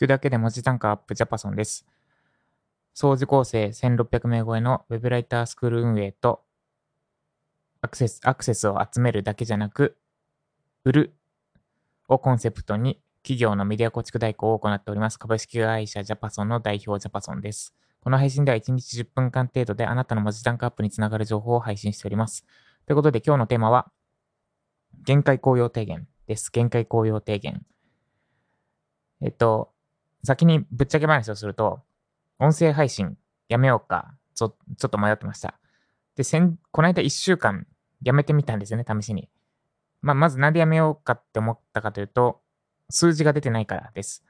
くだけで文字単価アップジャパソンです。総受構成1600名超えのウェブライタースクール運営とアクセスアクセスを集めるだけじゃなく、売るをコンセプトに企業のメディア構築代行を行っております株式会社ジャパソンの代表ジャパソンです。この配信では1日10分間程度であなたの文字単価アップにつながる情報を配信しております。ということで今日のテーマは限界効用提言です。限界効用提言。えっと、先にぶっちゃけ話をすると、音声配信やめようか、ちょちょっと迷ってました。で、先この間1週間やめてみたんですよね、試しに。まあ、まずなんでやめようかって思ったかというと、数字が出てないからです。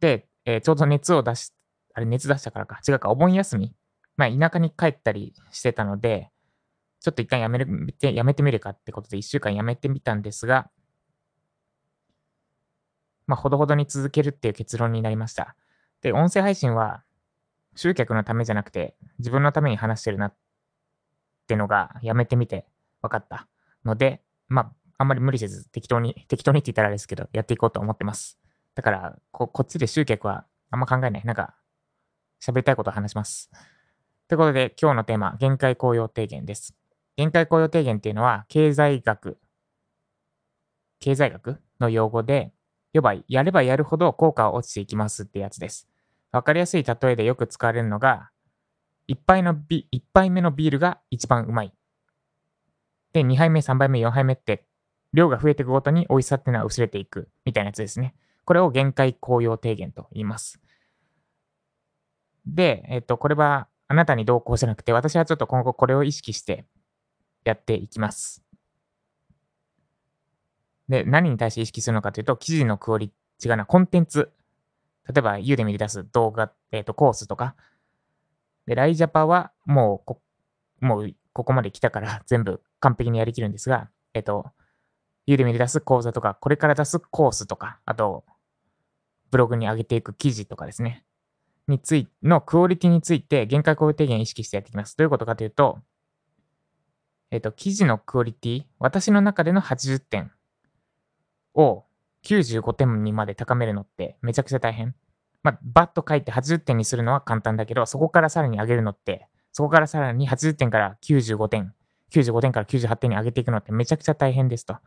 で、えーちょうど熱を出し、あれ熱出したからか、違うか、お盆休み。まあ、田舎に帰ったりしてたので、ちょっと一旦やめる、やめてみるかってことで1週間やめてみたんですが、まあ、ほどほどに続けるっていう結論になりました。で、音声配信は集客のためじゃなくて自分のために話してるなってのがやめてみて分かったので、まあ、あんまり無理せず適当に、適当にって言ったらあれですけど、やっていこうと思ってます。だから、ここっちで集客はあんま考えない。なんか、喋りたいことを話します。ということで、今日のテーマ、限界効用提言です。限界効用提言っていうのは、経済学、経済学の用語で、要は、やればやるほど効果は落ちていきますってやつです。わかりやすい例えでよく使われるのが、一杯のビ、一杯目のビールが一番うまい。で、2杯目、3杯目、4杯目って、量が増えていくごとに美味しさっていうのは薄れていくみたいなやつですね。これを限界効用提言と言います。で、えっと、これはあなたにどうこうじゃなくて、私はちょっと今後これを意識してやっていきます。で、何に対して意識するのかというと、記事のクオリティ、違うな、コンテンツ。例えば、ユーデミで出す動画、えっと、コースとか。で、ライジャパはもうこ、もうここまで来たから 全部完璧にやりきるんですが、えっと、ユーデミで出す講座とか、これから出すコースとか、あと、ブログに上げていく記事とかですね。についのクオリティについて限界効用提言意識してやっていきます。どういうことかというと、えっと、記事のクオリティ、私の中での80点を95点にまで高めるのってめちゃくちゃ大変。まあ、バッと書いて80点にするのは簡単だけど、そこからさらに上げるのって、そこからさらに80点から95点、95点から98点に上げていくのってめちゃくちゃ大変ですと。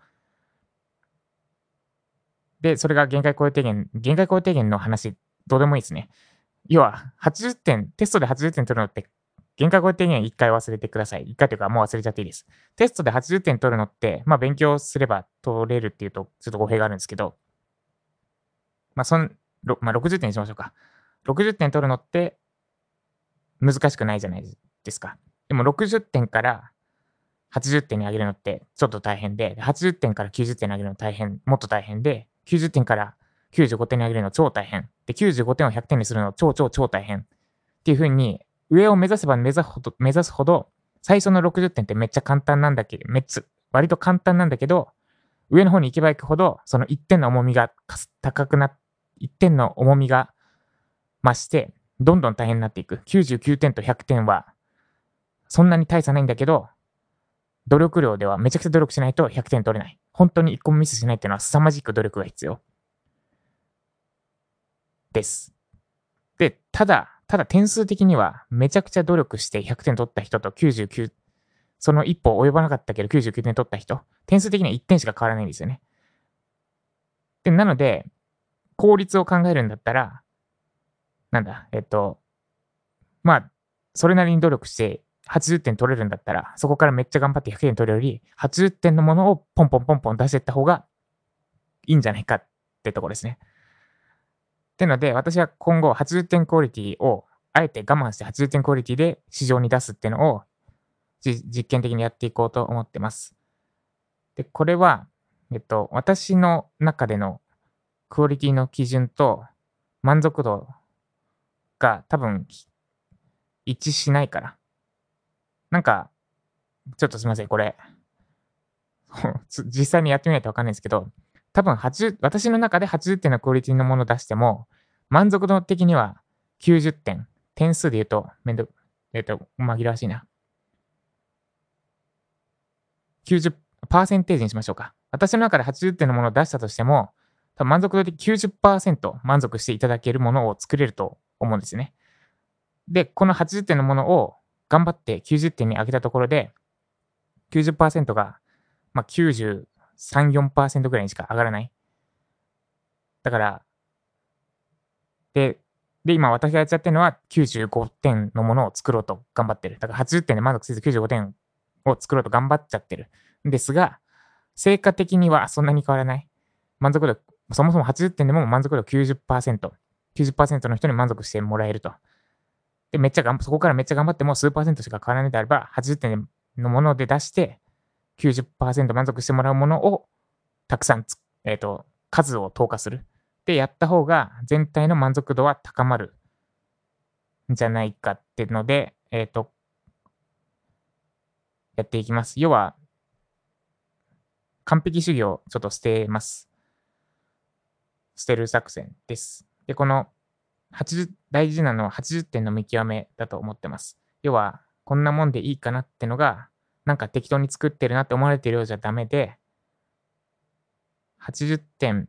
で、それが限界効用提言、限界効用提言の話、どうでもいいですね。要は、80点、テストで80点取るのって、限界効用提言1回忘れてください。1回というかもう忘れちゃっていいです。テストで80点取るのって、まあ勉強すれば取れるっていうと、ちょっと語弊があるんですけど、まあそん、まあ、60点にしましょうか。60点取るのって難しくないじゃないですか。でも60点から80点に上げるのってちょっと大変で、80点から90点に上げるの大変、もっと大変で、90点から95点に上げるの超大変。で、95点を100点にするの超超超大変。っていう風に、上を目指せば目指すほど、目指すほど、最初の60点ってめっちゃ簡単なんだけど、めっちゃ、割と簡単なんだけど、上の方に行けば行くほど、その1点の重みが高くな、1点の重みが増して、どんどん大変になっていく。99点と100点は、そんなに大差ないんだけど、努力量ではめちゃくちゃ努力しないと100点取れない。本当に1個もミスしないっていうのは凄まじく努力が必要。です。で、ただ、ただ点数的にはめちゃくちゃ努力して100点取った人と99、その一歩及ばなかったけど99点取った人、点数的には1点しか変わらないんですよね。で、なので、効率を考えるんだったら、なんだ、えっと、まあ、それなりに努力して80点取れるんだったら、そこからめっちゃ頑張って100点取るより、80点のものをポンポンポンポン出していった方がいいんじゃないかってとこですね。ってので、私は今後80点クオリティをあえて我慢して80点クオリティで市場に出すっていうのを実験的にやっていこうと思ってます。で、これは、えっと、私の中でのクオリティの基準と満足度が多分一致しないから。なんか、ちょっとすみません、これ。実際にやってみないとわかんないですけど、多分80、私の中で80点のクオリティのものを出しても、満足度的には90点。点数で言うと、めんど、えっ、と、紛らわしいな。90、パーセンテージにしましょうか。私の中で80点のものを出したとしても、多分満足度的90%満足していただけるものを作れると思うんですね。で、この80点のものを頑張って90点に上げたところで、90%が、まあ、3、4%ぐらいにしか上がらない。だから、で、で、今私がやっちゃってるのは95点のものを作ろうと頑張ってる。だから80点で満足せず95点を作ろうと頑張っちゃってる。んですが、成果的にはそんなに変わらない。満足度、そもそも80点でも満足度90%。90%の人に満足してもらえると。で、めっちゃがん、そこからめっちゃ頑張っても数パーセントしか変わらないであれば、80点のもので出して、90%満足してもらうものをたくさんえっ、ー、と、数を投下する。で、やった方が全体の満足度は高まるんじゃないかっていうので、えっ、ー、と、やっていきます。要は、完璧主義をちょっと捨てます。捨てる作戦です。で、この80、大事なのは80点の見極めだと思ってます。要は、こんなもんでいいかなってのが、なんか適当に作ってるなって思われてるようじゃダメで、80点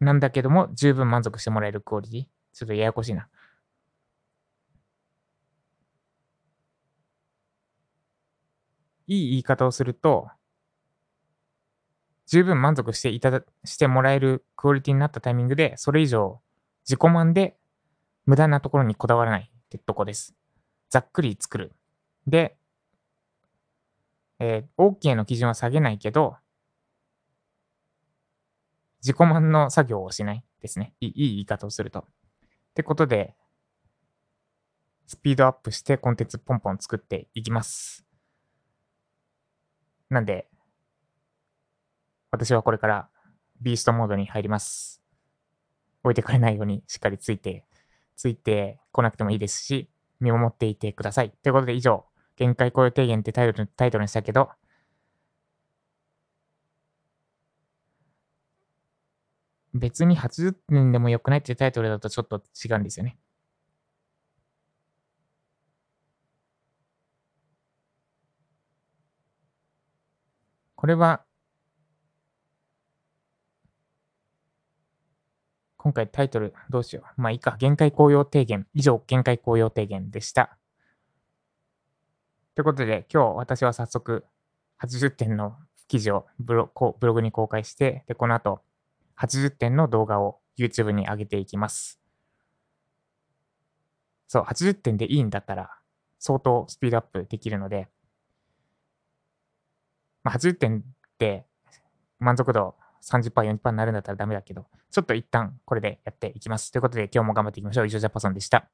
なんだけども、十分満足してもらえるクオリティ？ちょっとややこしいな。いい言い方をすると、十分満足していただ、してもらえるクオリティになったタイミングで、それ以上自己満で無駄なところにこだわらないってとこです。ざっくり作る。で、えー、OK の基準は下げないけど、自己満の作業をしないですね。いい言い方をすると。ってことで、スピードアップしてコンテンツポンポン作っていきます。なんで、私はこれからビーストモードに入ります。置いてかれないようにしっかりついて、ついてこなくてもいいですし、見守っていてください。ということで以上、限界雇用提言ってタイトルタイトルにしたけど、別に80年でも良くないってタイトルだとちょっと違うんですよね。これは、今回タイトルどうしよう。まあいいか。限界紅葉提言。以上、限界紅葉提言でした。ということで、今日私は早速80点の記事をブロブログに公開して、で、この後80点の動画を YouTube に上げていきます。そう、80点でいいんだったら相当スピードアップできるので、まあ、80点で満足度30%、40%になるんだったらダメだけど、ちょっと一旦これでやっていきます。ということで今日も頑張っていきましょう。以上ジャパソンでした。